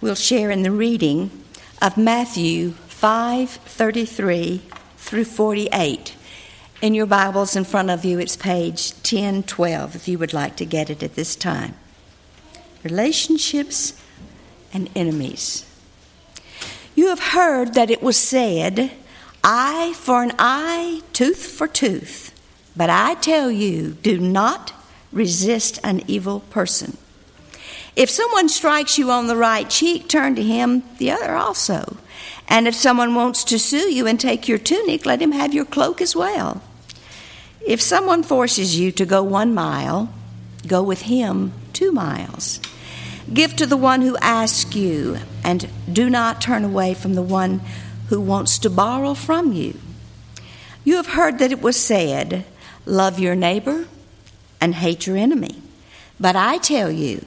we'll share in the reading of Matthew 5:33 through 48. In your Bibles in front of you, it's page 1012 if you would like to get it at this time. Relationships and enemies. You have heard that it was said, eye for an eye, tooth for tooth. But I tell you, do not resist an evil person. If someone strikes you on the right cheek, turn to him the other also. And if someone wants to sue you and take your tunic, let him have your cloak as well. If someone forces you to go one mile, go with him two miles. Give to the one who asks you, and do not turn away from the one who wants to borrow from you. You have heard that it was said, Love your neighbor and hate your enemy. But I tell you,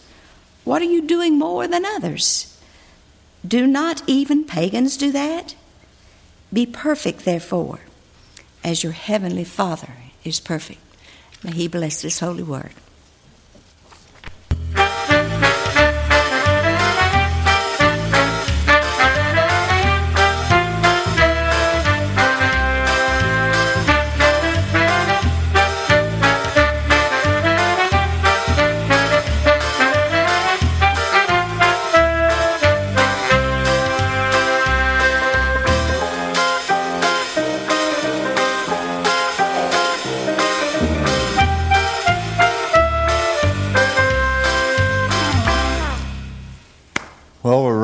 what are you doing more than others? Do not even pagans do that? Be perfect, therefore, as your heavenly Father is perfect. May He bless this holy word.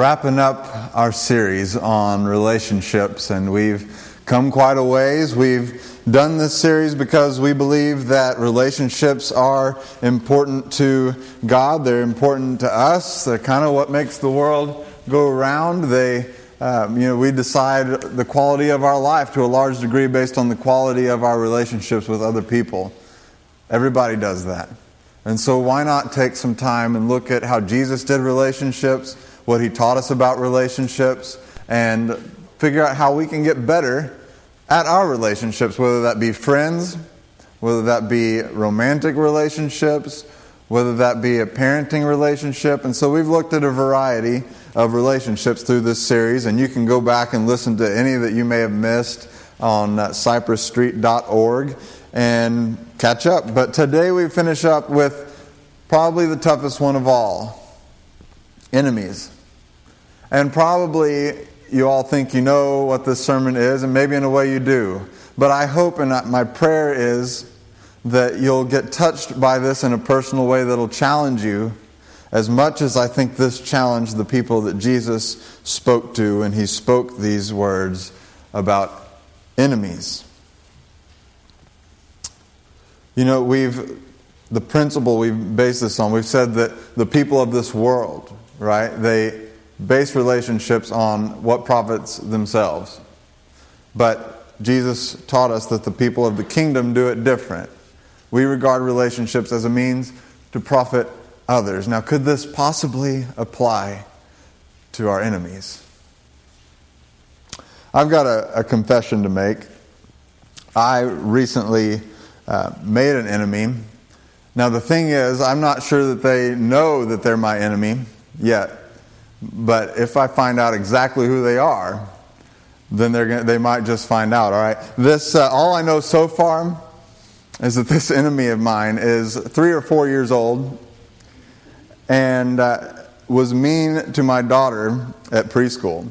Wrapping up our series on relationships, and we've come quite a ways. We've done this series because we believe that relationships are important to God. They're important to us. They're kind of what makes the world go around. They, um, you know, we decide the quality of our life to a large degree based on the quality of our relationships with other people. Everybody does that. And so, why not take some time and look at how Jesus did relationships? What he taught us about relationships, and figure out how we can get better at our relationships, whether that be friends, whether that be romantic relationships, whether that be a parenting relationship. And so we've looked at a variety of relationships through this series, and you can go back and listen to any that you may have missed on cypressstreet.org and catch up. But today we finish up with probably the toughest one of all enemies. And probably you all think you know what this sermon is, and maybe in a way you do. But I hope and my prayer is that you'll get touched by this in a personal way that'll challenge you as much as I think this challenged the people that Jesus spoke to when he spoke these words about enemies. You know, we've, the principle we've based this on, we've said that the people of this world, right, they base relationships on what profits themselves. But Jesus taught us that the people of the kingdom do it different. We regard relationships as a means to profit others. Now, could this possibly apply to our enemies? I've got a, a confession to make. I recently uh, made an enemy. Now, the thing is, I'm not sure that they know that they're my enemy yet. But if I find out exactly who they are, then they're gonna, they might just find out. All right. This uh, all I know so far is that this enemy of mine is three or four years old and uh, was mean to my daughter at preschool.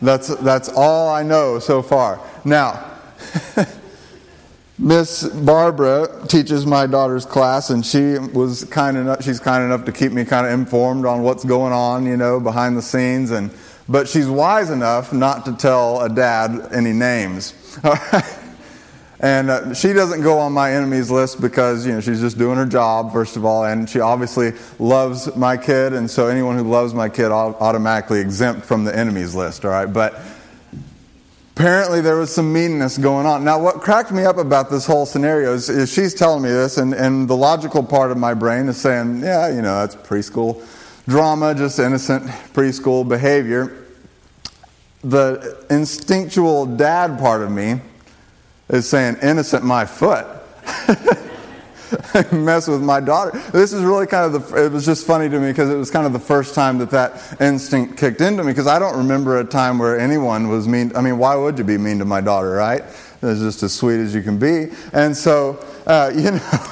That's that's all I know so far. Now. Miss Barbara teaches my daughter's class, and she was kind enough. She's kind enough to keep me kind of informed on what's going on, you know, behind the scenes. And but she's wise enough not to tell a dad any names. And uh, she doesn't go on my enemies list because, you know, she's just doing her job, first of all. And she obviously loves my kid. And so anyone who loves my kid automatically exempt from the enemies list, all right? But apparently there was some meanness going on. Now, what cracked me up about this whole scenario is, is she's telling me this, and, and the logical part of my brain is saying, yeah, you know, that's preschool drama, just innocent preschool behavior. The instinctual dad part of me is saying, innocent my foot. mess with my daughter. This is really kind of the, it was just funny to me because it was kind of the first time that that instinct kicked into me because I don't remember a time where anyone was mean. I mean, why would you be mean to my daughter, right? It's just as sweet as you can be. And so, uh, you know,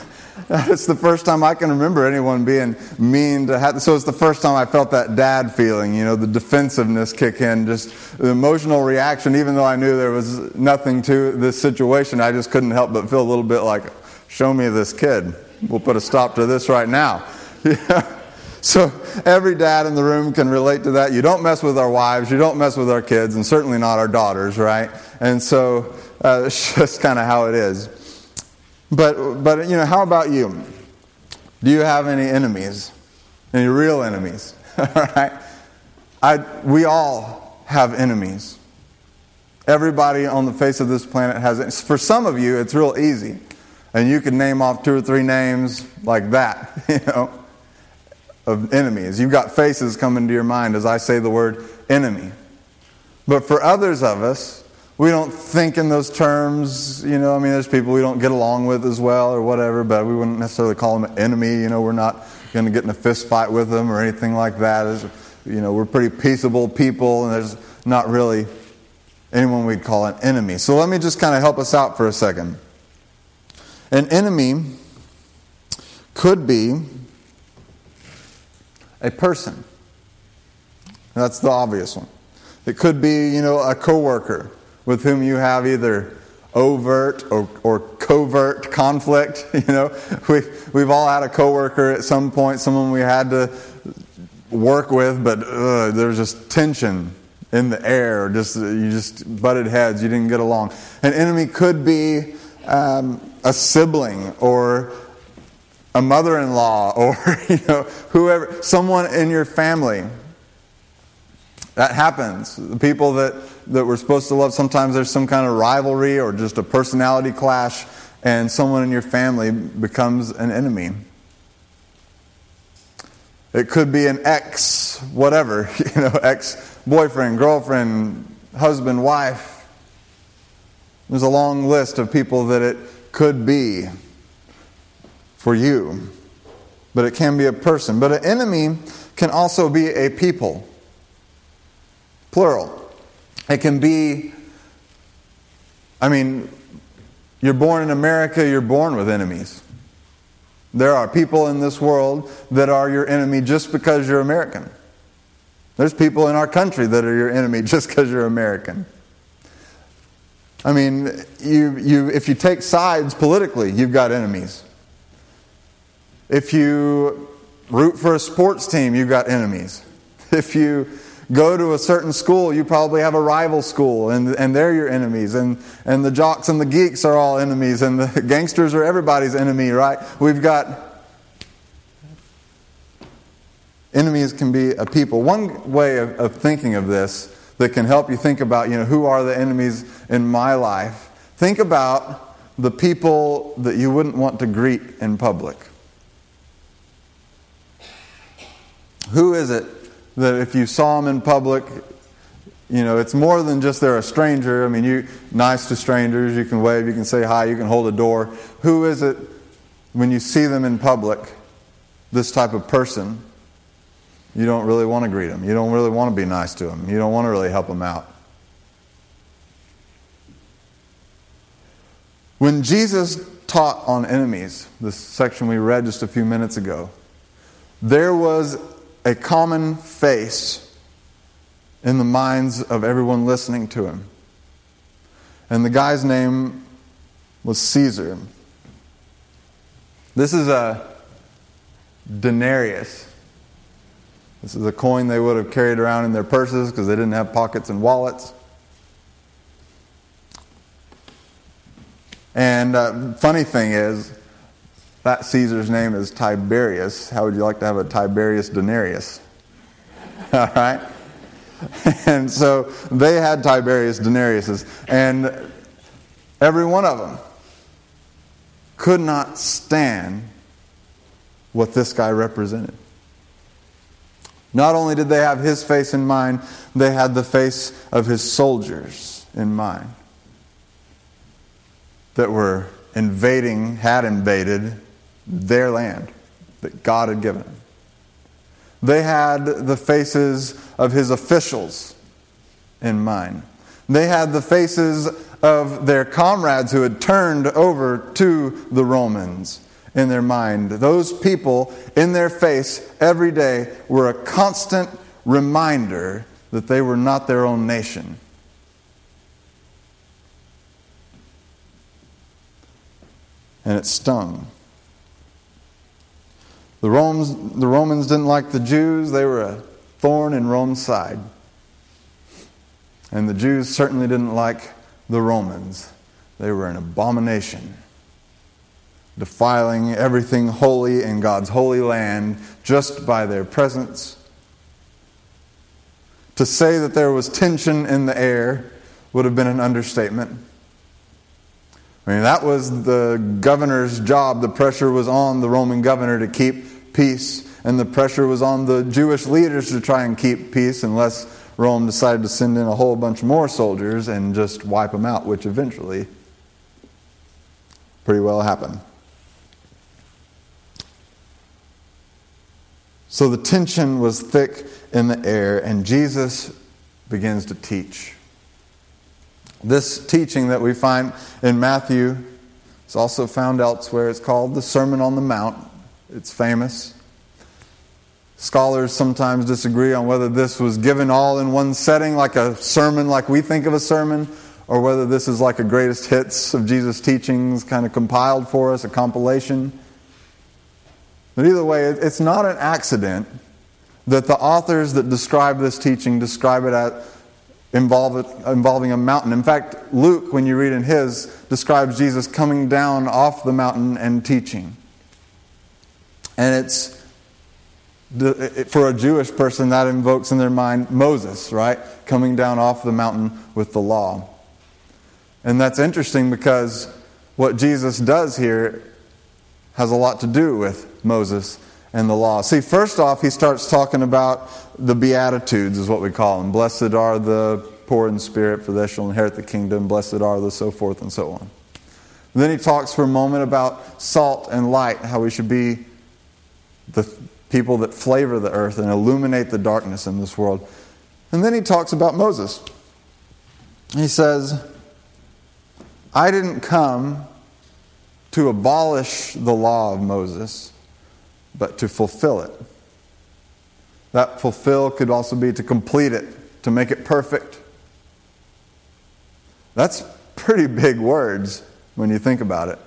it's the first time I can remember anyone being mean to have. So it's the first time I felt that dad feeling, you know, the defensiveness kick in, just the emotional reaction. Even though I knew there was nothing to this situation, I just couldn't help but feel a little bit like, Show me this kid. We'll put a stop to this right now. So every dad in the room can relate to that. You don't mess with our wives, you don't mess with our kids, and certainly not our daughters, right? And so uh, it's just kind of how it is. But but you know, how about you? Do you have any enemies? Any real enemies? all right. I we all have enemies. Everybody on the face of this planet has. It. For some of you, it's real easy. And you could name off two or three names like that, you know, of enemies. You've got faces coming to your mind as I say the word enemy. But for others of us, we don't think in those terms, you know. I mean, there's people we don't get along with as well or whatever, but we wouldn't necessarily call them an enemy. You know, we're not going to get in a fist fight with them or anything like that. As, you know, we're pretty peaceable people, and there's not really anyone we'd call an enemy. So let me just kind of help us out for a second. An enemy could be a person. That's the obvious one. It could be, you know, a coworker with whom you have either overt or, or covert conflict. You know, we, we've all had a coworker at some point, someone we had to work with, but uh, there's just tension in the air. Just you just butted heads. You didn't get along. An enemy could be um, a sibling or a mother-in-law or you know whoever someone in your family. That happens. The people that that we're supposed to love sometimes there's some kind of rivalry or just a personality clash and someone in your family becomes an enemy. It could be an ex whatever you know ex boyfriend girlfriend husband wife. There's a long list of people that it could be for you. But it can be a person. But an enemy can also be a people. Plural. It can be, I mean, you're born in America, you're born with enemies. There are people in this world that are your enemy just because you're American. There's people in our country that are your enemy just because you're American. I mean, you, you, if you take sides politically, you've got enemies. If you root for a sports team, you've got enemies. If you go to a certain school, you probably have a rival school, and, and they're your enemies. And, and the jocks and the geeks are all enemies, and the gangsters are everybody's enemy, right? We've got enemies can be a people. One way of, of thinking of this that can help you think about, you know, who are the enemies in my life. Think about the people that you wouldn't want to greet in public. Who is it that if you saw them in public, you know, it's more than just they're a stranger. I mean, you nice to strangers, you can wave, you can say hi, you can hold a door. Who is it when you see them in public, this type of person you don't really want to greet them. You don't really want to be nice to them. You don't want to really help them out. When Jesus taught on enemies, this section we read just a few minutes ago, there was a common face in the minds of everyone listening to him. And the guy's name was Caesar. This is a denarius. This is a coin they would have carried around in their purses because they didn't have pockets and wallets. And uh, funny thing is, that Caesar's name is Tiberius. How would you like to have a Tiberius denarius? All right? And so they had Tiberius denariuses, and every one of them could not stand what this guy represented. Not only did they have his face in mind, they had the face of his soldiers in mind that were invading, had invaded their land that God had given them. They had the faces of his officials in mind. They had the faces of their comrades who had turned over to the Romans in their mind. Those people in their face every day were a constant reminder that they were not their own nation. And it stung. The Romans, the Romans didn't like the Jews, they were a thorn in Rome's side. And the Jews certainly didn't like the Romans, they were an abomination, defiling everything holy in God's holy land just by their presence. To say that there was tension in the air would have been an understatement. I mean, that was the governor's job. The pressure was on the Roman governor to keep peace, and the pressure was on the Jewish leaders to try and keep peace unless Rome decided to send in a whole bunch more soldiers and just wipe them out, which eventually pretty well happened. So the tension was thick in the air, and Jesus begins to teach. This teaching that we find in Matthew is also found elsewhere. It's called the Sermon on the Mount. It's famous. Scholars sometimes disagree on whether this was given all in one setting, like a sermon, like we think of a sermon, or whether this is like a greatest hits of Jesus' teachings kind of compiled for us, a compilation. But either way, it's not an accident that the authors that describe this teaching describe it as involving a mountain. In fact, Luke, when you read in his, describes Jesus coming down off the mountain and teaching. And it's for a Jewish person that invokes in their mind Moses, right? Coming down off the mountain with the law. And that's interesting because what Jesus does here has a lot to do with Moses and the law. See, first off, he starts talking about the Beatitudes, is what we call them. Blessed are the poor in spirit, for they shall inherit the kingdom. Blessed are the so forth and so on. And then he talks for a moment about salt and light, how we should be the people that flavor the earth and illuminate the darkness in this world. And then he talks about Moses. He says, I didn't come to abolish the law of Moses, but to fulfill it. That fulfill could also be to complete it, to make it perfect. That's pretty big words when you think about it.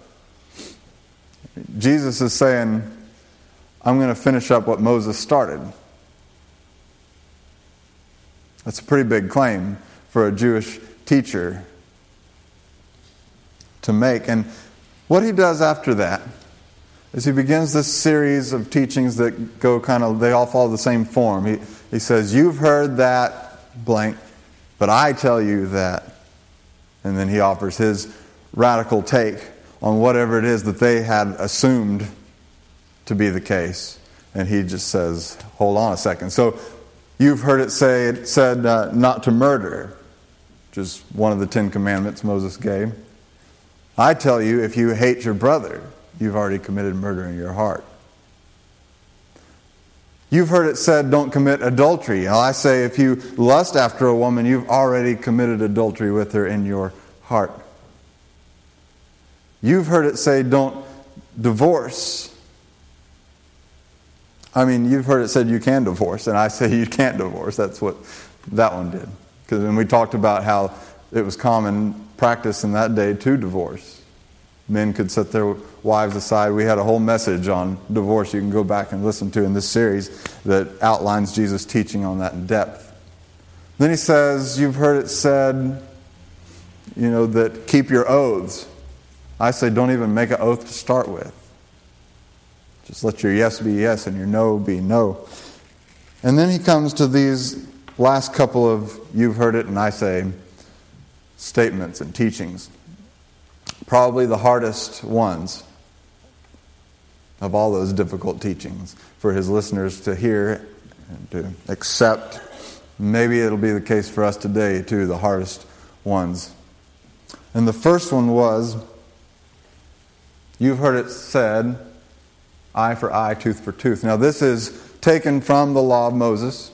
Jesus is saying, I'm going to finish up what Moses started. That's a pretty big claim for a Jewish teacher to make. And what he does after that is he begins this series of teachings that go kind of, they all follow the same form. He, he says, You've heard that blank, but I tell you that. And then he offers his radical take on whatever it is that they had assumed to be the case. And he just says, Hold on a second. So you've heard it say, it said uh, not to murder, which is one of the Ten Commandments Moses gave. I tell you, if you hate your brother, you've already committed murder in your heart. You've heard it said, don't commit adultery. I say, if you lust after a woman, you've already committed adultery with her in your heart. You've heard it say, don't divorce. I mean, you've heard it said you can divorce, and I say you can't divorce. That's what that one did. Because when we talked about how it was common practice in that day to divorce. Men could set their wives aside. We had a whole message on divorce you can go back and listen to in this series that outlines Jesus' teaching on that in depth. Then he says, You've heard it said, you know, that keep your oaths. I say don't even make an oath to start with. Just let your yes be yes and your no be no. And then he comes to these last couple of you've heard it and I say statements and teachings. Probably the hardest ones of all those difficult teachings for his listeners to hear and to accept. Maybe it'll be the case for us today, too, the hardest ones. And the first one was you've heard it said, eye for eye, tooth for tooth. Now, this is taken from the law of Moses,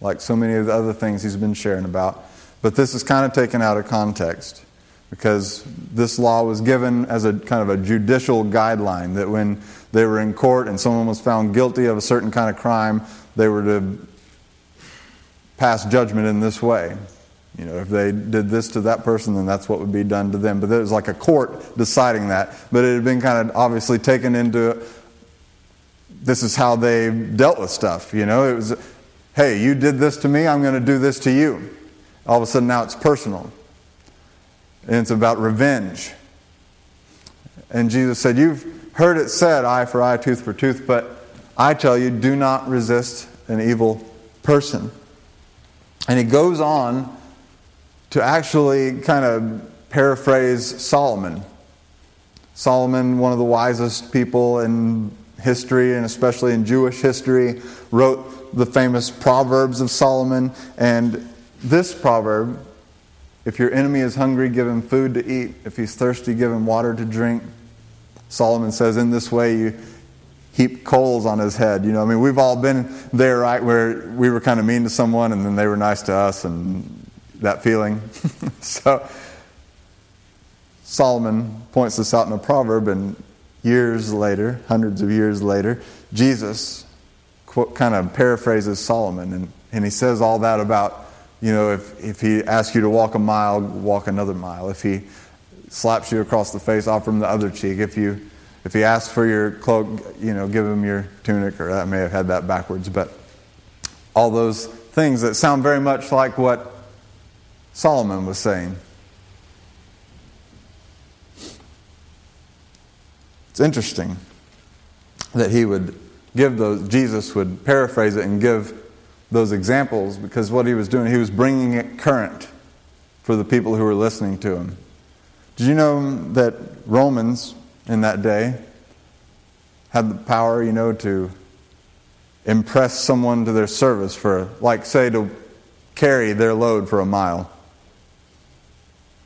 like so many of the other things he's been sharing about, but this is kind of taken out of context because this law was given as a kind of a judicial guideline that when they were in court and someone was found guilty of a certain kind of crime, they were to pass judgment in this way. You know, if they did this to that person, then that's what would be done to them. But it was like a court deciding that. But it had been kind of obviously taken into this is how they dealt with stuff. You know, it was, hey, you did this to me, I'm going to do this to you. All of a sudden now it's personal. And it's about revenge. And Jesus said, You've heard it said, eye for eye, tooth for tooth, but I tell you, do not resist an evil person. And he goes on to actually kind of paraphrase Solomon. Solomon, one of the wisest people in history and especially in Jewish history, wrote the famous Proverbs of Solomon. And this proverb if your enemy is hungry, give him food to eat. If he's thirsty, give him water to drink. Solomon says, in this way, you heap coals on his head. You know, I mean, we've all been there, right, where we were kind of mean to someone and then they were nice to us and that feeling. so, Solomon points this out in a proverb, and years later, hundreds of years later, Jesus kind of paraphrases Solomon, and, and he says all that about you know, if, if he asks you to walk a mile, walk another mile. If he slaps you across the face, offer him the other cheek. If you if he asks for your cloak, you know, give him your tunic, or I may have had that backwards, but all those things that sound very much like what Solomon was saying. It's interesting that he would give those, Jesus would paraphrase it and give those examples because what he was doing, he was bringing it current for the people who were listening to him. Did you know that Romans in that day had the power, you know, to impress someone to their service for, like, say, to carry their load for a mile?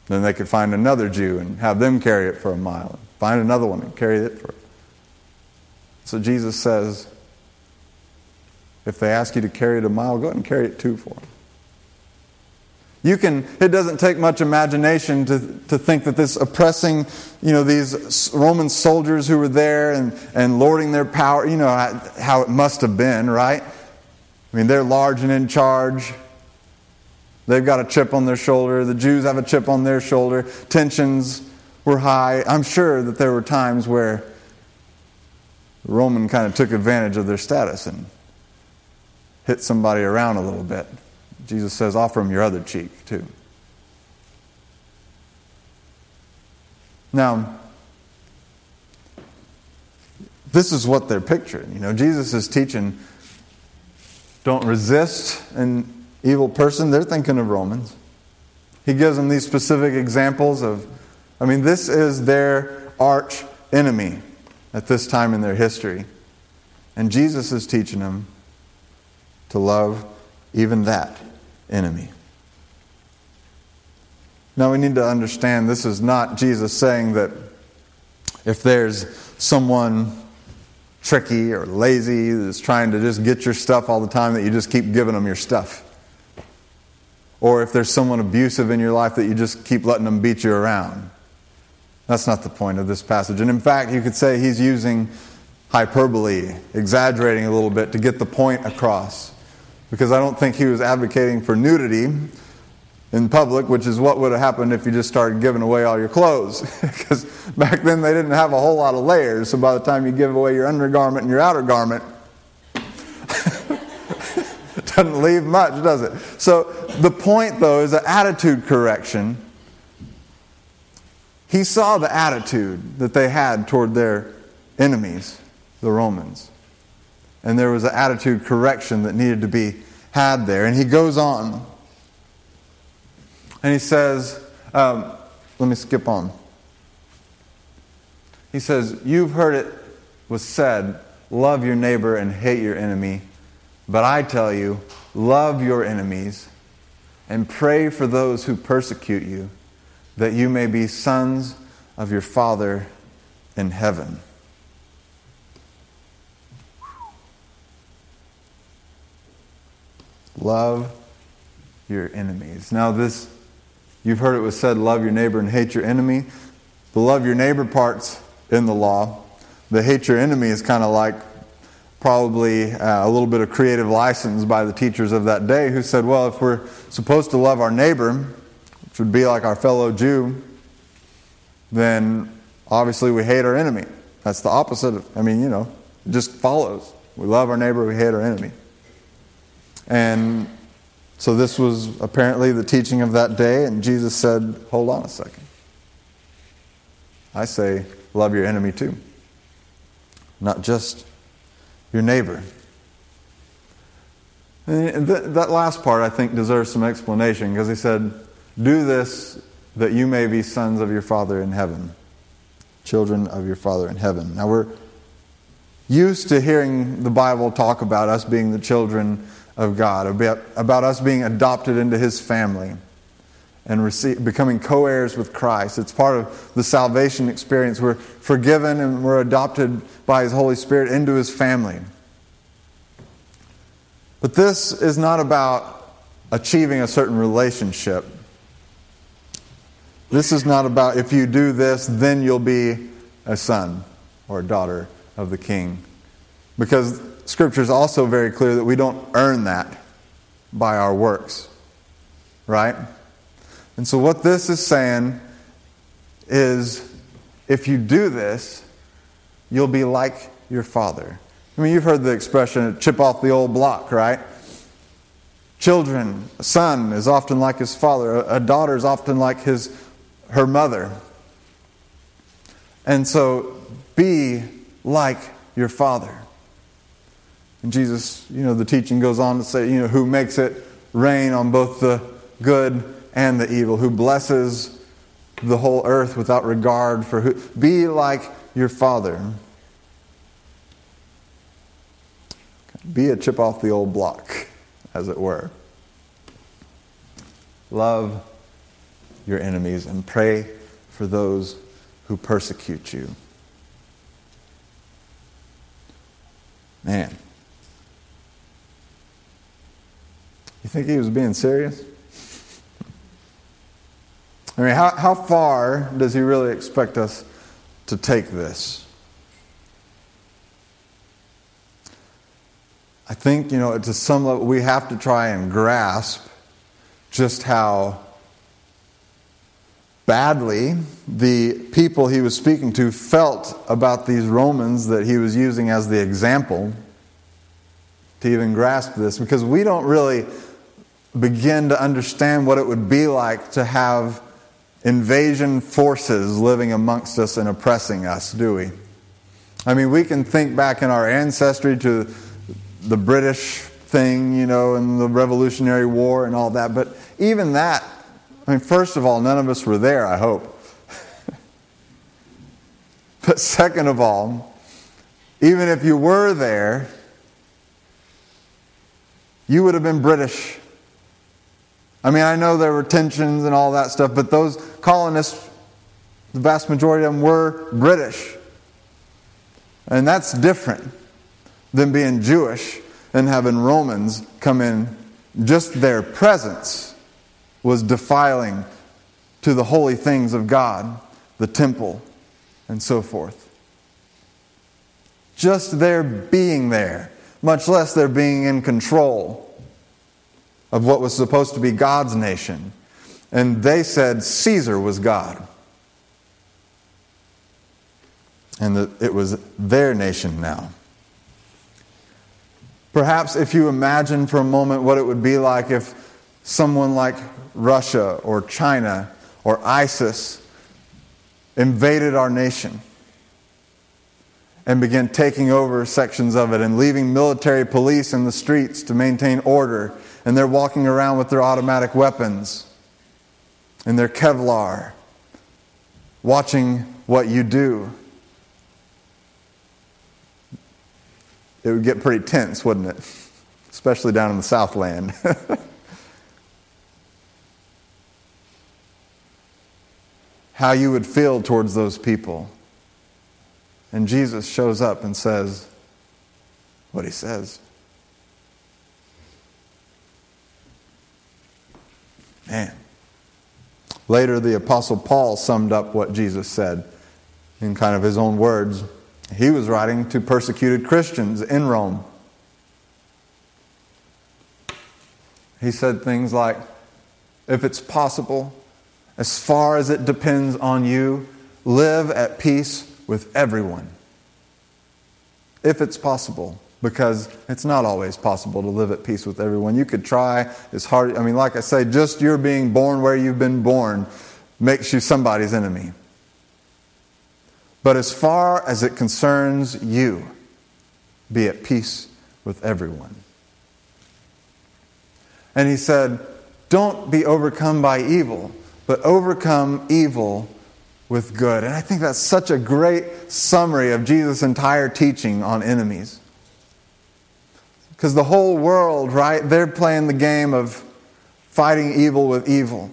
Then they could find another Jew and have them carry it for a mile. Find another one and carry it for. So Jesus says, if they ask you to carry it a mile, go ahead and carry it two for them. You can, it doesn't take much imagination to, to think that this oppressing, you know, these Roman soldiers who were there and, and lording their power, you know how it must have been, right? I mean, they're large and in charge. They've got a chip on their shoulder. The Jews have a chip on their shoulder. Tensions were high. I'm sure that there were times where the Roman kind of took advantage of their status and hit somebody around a little bit. Jesus says, offer them your other cheek, too. Now, this is what they're picturing. You know, Jesus is teaching don't resist an evil person. They're thinking of Romans. He gives them these specific examples of, I mean, this is their arch enemy at this time in their history. And Jesus is teaching them to love even that enemy. Now we need to understand this is not Jesus saying that if there's someone tricky or lazy that's trying to just get your stuff all the time, that you just keep giving them your stuff. Or if there's someone abusive in your life that you just keep letting them beat you around. That's not the point of this passage. And in fact, you could say he's using hyperbole, exaggerating a little bit to get the point across because I don't think he was advocating for nudity in public, which is what would have happened if you just started giving away all your clothes. because back then they didn't have a whole lot of layers, so by the time you give away your undergarment and your outer garment, doesn't leave much, does it? So the point, though, is an attitude correction. He saw the attitude that they had toward their enemies, the Romans. And there was an attitude correction that needed to be had there. And he goes on. And he says, um, let me skip on. He says, You've heard it was said, love your neighbor and hate your enemy. But I tell you, love your enemies and pray for those who persecute you, that you may be sons of your Father in heaven. Love your enemies. Now, this, you've heard it was said, love your neighbor and hate your enemy. The love your neighbor part's in the law. The hate your enemy is kind of like probably uh, a little bit of creative license by the teachers of that day who said, well, if we're supposed to love our neighbor, which would be like our fellow Jew, then obviously we hate our enemy. That's the opposite of, I mean, you know, it just follows. We love our neighbor, we hate our enemy. And so this was apparently the teaching of that day, and Jesus said, Hold on a second. I say, love your enemy too, not just your neighbor. And that last part, I think, deserves some explanation because he said, Do this that you may be sons of your Father in heaven, children of your Father in heaven. Now, we're used to hearing the Bible talk about us being the children of God, about, about us being adopted into His family and receive, becoming co heirs with Christ. It's part of the salvation experience. We're forgiven and we're adopted by His Holy Spirit into His family. But this is not about achieving a certain relationship. This is not about if you do this, then you'll be a son or a daughter of the king. Because Scripture is also very clear that we don't earn that by our works. Right? And so, what this is saying is if you do this, you'll be like your father. I mean, you've heard the expression chip off the old block, right? Children, a son is often like his father, a daughter is often like his, her mother. And so, be like your father. And Jesus, you know, the teaching goes on to say, you know, who makes it rain on both the good and the evil, who blesses the whole earth without regard for who. Be like your Father. Be a chip off the old block, as it were. Love your enemies and pray for those who persecute you. Man. You think he was being serious? I mean, how, how far does he really expect us to take this? I think, you know, to some level, we have to try and grasp just how badly the people he was speaking to felt about these Romans that he was using as the example to even grasp this, because we don't really begin to understand what it would be like to have invasion forces living amongst us and oppressing us, do we? I mean, we can think back in our ancestry to the British thing, you know, and the Revolutionary War and all that, but even that, I mean, first of all, none of us were there, I hope. but second of all, even if you were there, you would have been British I mean, I know there were tensions and all that stuff, but those colonists, the vast majority of them were British. And that's different than being Jewish and having Romans come in. Just their presence was defiling to the holy things of God, the temple, and so forth. Just their being there, much less their being in control of what was supposed to be God's nation. And they said Caesar was God. And that it was their nation now. Perhaps if you imagine for a moment what it would be like if someone like Russia or China or ISIS invaded our nation and began taking over sections of it and leaving military police in the streets to maintain order. And they're walking around with their automatic weapons and their Kevlar, watching what you do. It would get pretty tense, wouldn't it? Especially down in the Southland. How you would feel towards those people. And Jesus shows up and says what he says. Man. Later, the Apostle Paul summed up what Jesus said in kind of his own words. He was writing to persecuted Christians in Rome. He said things like, If it's possible, as far as it depends on you, live at peace with everyone. If it's possible, because it's not always possible to live at peace with everyone. You could try as hard, I mean, like I say, just your being born where you've been born makes you somebody's enemy. But as far as it concerns you, be at peace with everyone. And he said, Don't be overcome by evil, but overcome evil with good. And I think that's such a great summary of Jesus' entire teaching on enemies. Because the whole world, right, they're playing the game of fighting evil with evil.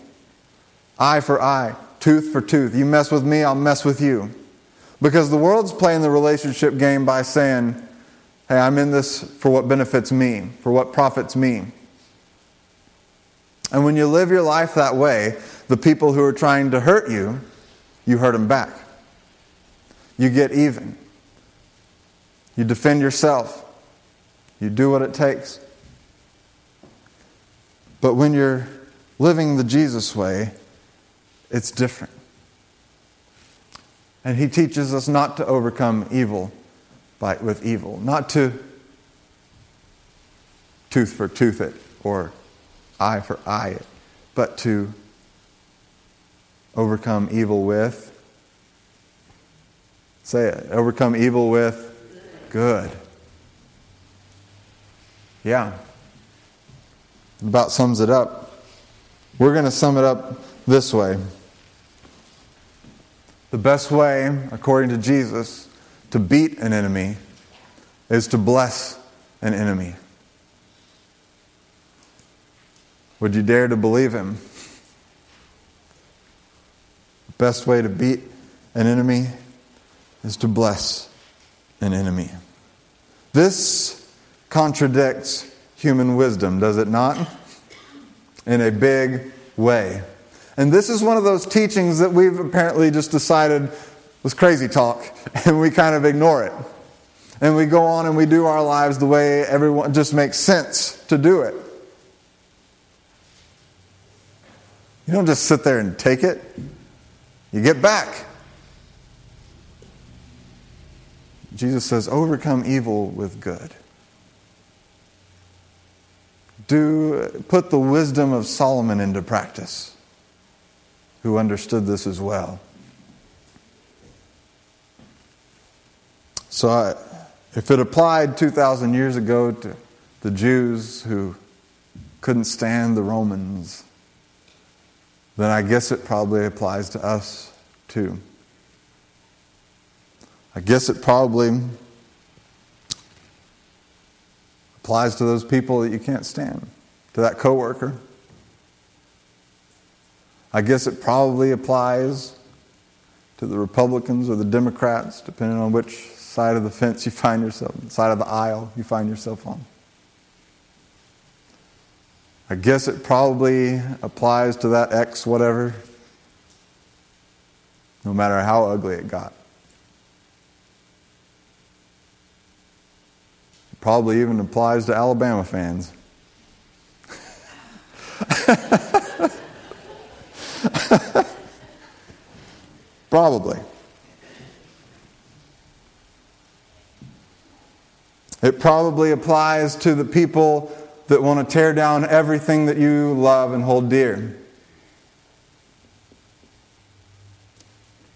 Eye for eye, tooth for tooth. You mess with me, I'll mess with you. Because the world's playing the relationship game by saying, hey, I'm in this for what benefits me, for what profits me. And when you live your life that way, the people who are trying to hurt you you hurt them back. You get even. You defend yourself. You do what it takes. But when you're living the Jesus way, it's different. And he teaches us not to overcome evil by, with evil, not to tooth for tooth it or eye for eye it, but to overcome evil with? Say it. Overcome evil with good. Yeah. About sums it up. We're going to sum it up this way. The best way, according to Jesus, to beat an enemy is to bless an enemy. Would you dare to believe him? The best way to beat an enemy is to bless an enemy. This contradicts human wisdom, does it not? In a big way. And this is one of those teachings that we've apparently just decided was crazy talk, and we kind of ignore it. And we go on and we do our lives the way everyone just makes sense to do it. You don't just sit there and take it. You get back. Jesus says, overcome evil with good. Do put the wisdom of Solomon into practice, who understood this as well. So, I, if it applied 2,000 years ago to the Jews who couldn't stand the Romans, then I guess it probably applies to us too. I guess it probably applies to those people that you can't stand, to that coworker. I guess it probably applies to the Republicans or the Democrats, depending on which side of the fence you find yourself, side of the aisle you find yourself on. I guess it probably applies to that ex whatever, no matter how ugly it got. Probably even applies to Alabama fans. probably. It probably applies to the people that want to tear down everything that you love and hold dear.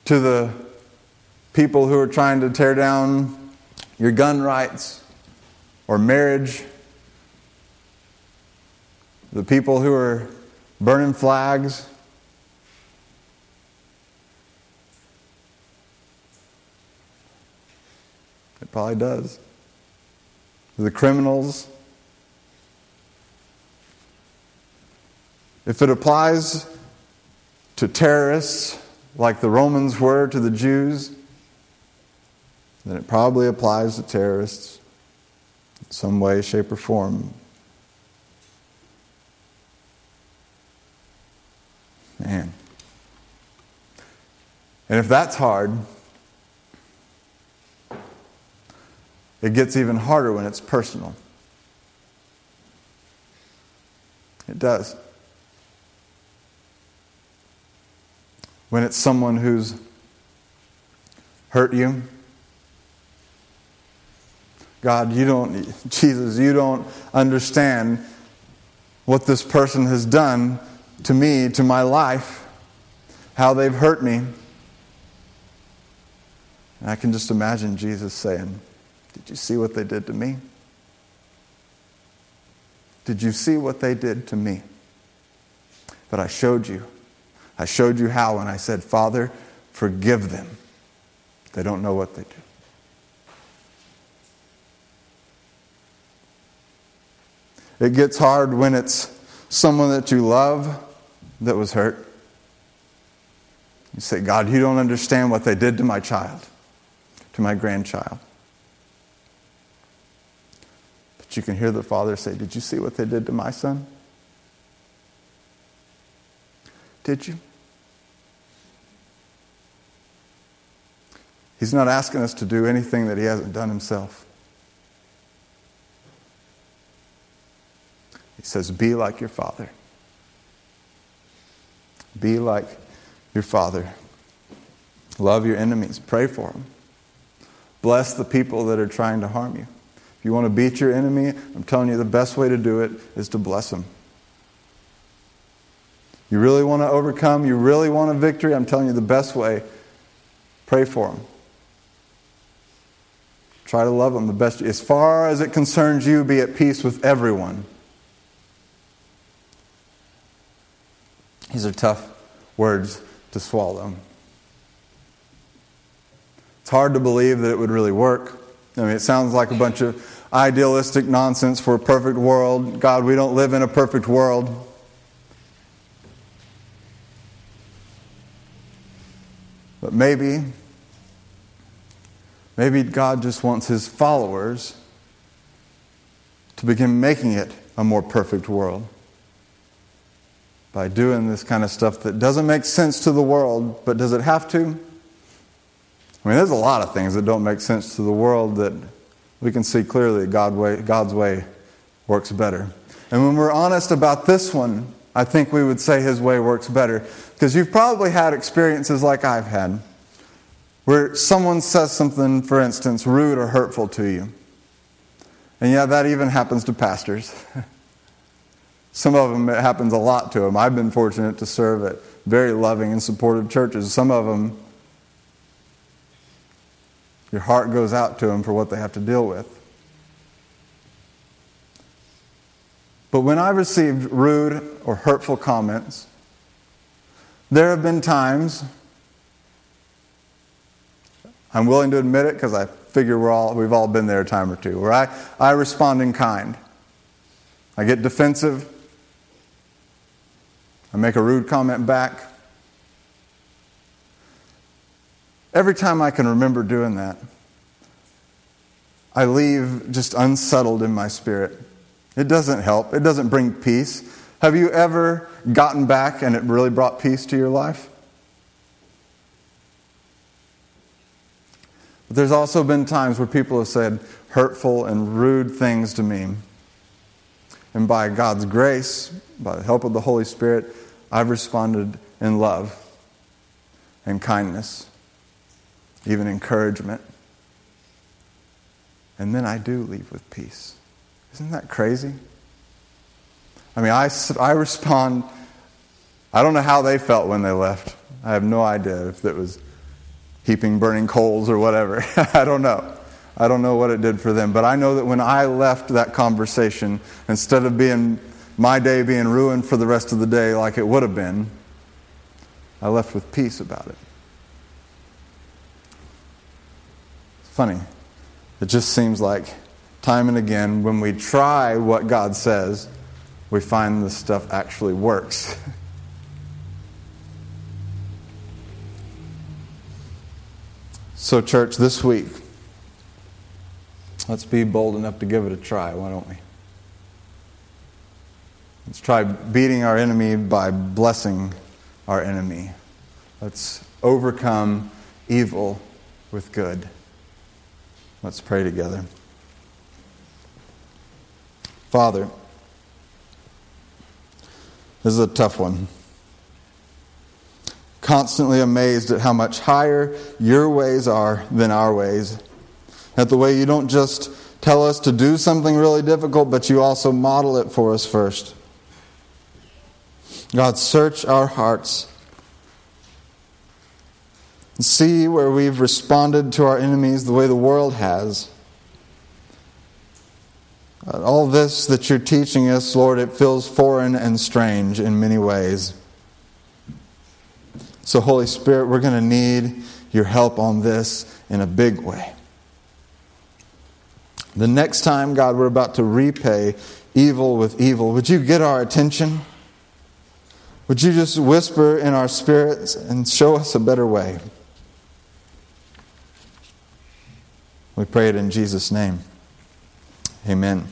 to the people who are trying to tear down your gun rights or marriage, the people who are burning flags. It probably does. The criminals. If it applies to terrorists like the Romans were to the Jews, then it probably applies to terrorists some way, shape, or form. Man. And if that's hard, it gets even harder when it's personal. It does. when it's someone who's hurt you. God, you don't, Jesus, you don't understand what this person has done to me, to my life, how they've hurt me. And I can just imagine Jesus saying, Did you see what they did to me? Did you see what they did to me? But I showed you I showed you how when I said, Father, forgive them. They don't know what they do. It gets hard when it's someone that you love that was hurt. You say, God, you don't understand what they did to my child, to my grandchild. But you can hear the father say, Did you see what they did to my son? Did you? He's not asking us to do anything that he hasn't done himself. He says, Be like your father. Be like your father. Love your enemies. Pray for them. Bless the people that are trying to harm you. If you want to beat your enemy, I'm telling you the best way to do it is to bless them. You really want to overcome, you really want a victory, I'm telling you the best way, pray for them. Try to love them the best. As far as it concerns you, be at peace with everyone. These are tough words to swallow. It's hard to believe that it would really work. I mean, it sounds like a bunch of idealistic nonsense for a perfect world. God, we don't live in a perfect world. But maybe Maybe God just wants his followers to begin making it a more perfect world by doing this kind of stuff that doesn't make sense to the world, but does it have to? I mean, there's a lot of things that don't make sense to the world that we can see clearly God way, God's way works better. And when we're honest about this one, I think we would say His way works better. Because you've probably had experiences like I've had where someone says something, for instance, rude or hurtful to you. And yeah, that even happens to pastors. Some of them, it happens a lot to them. I've been fortunate to serve at very loving and supportive churches. Some of them, your heart goes out to them for what they have to deal with. But when I've received rude or hurtful comments, there have been times I'm willing to admit it because I figure we're all, we've all been there a time or two, where I, I respond in kind. I get defensive. I make a rude comment back. Every time I can remember doing that, I leave just unsettled in my spirit. It doesn't help, it doesn't bring peace. Have you ever gotten back and it really brought peace to your life? But there's also been times where people have said hurtful and rude things to me. And by God's grace, by the help of the Holy Spirit, I've responded in love and kindness, even encouragement. And then I do leave with peace. Isn't that crazy? I mean, I, I respond, I don't know how they felt when they left. I have no idea if it was heaping burning coals or whatever. I don't know. I don't know what it did for them. But I know that when I left that conversation, instead of being my day being ruined for the rest of the day like it would have been, I left with peace about it. It's funny. It just seems like time and again, when we try what God says, we find this stuff actually works. so, church, this week, let's be bold enough to give it a try, why don't we? Let's try beating our enemy by blessing our enemy. Let's overcome evil with good. Let's pray together. Father, this is a tough one. Constantly amazed at how much higher your ways are than our ways. At the way you don't just tell us to do something really difficult, but you also model it for us first. God, search our hearts. And see where we've responded to our enemies the way the world has. Uh, all this that you're teaching us, Lord, it feels foreign and strange in many ways. So, Holy Spirit, we're going to need your help on this in a big way. The next time, God, we're about to repay evil with evil, would you get our attention? Would you just whisper in our spirits and show us a better way? We pray it in Jesus' name. Amen.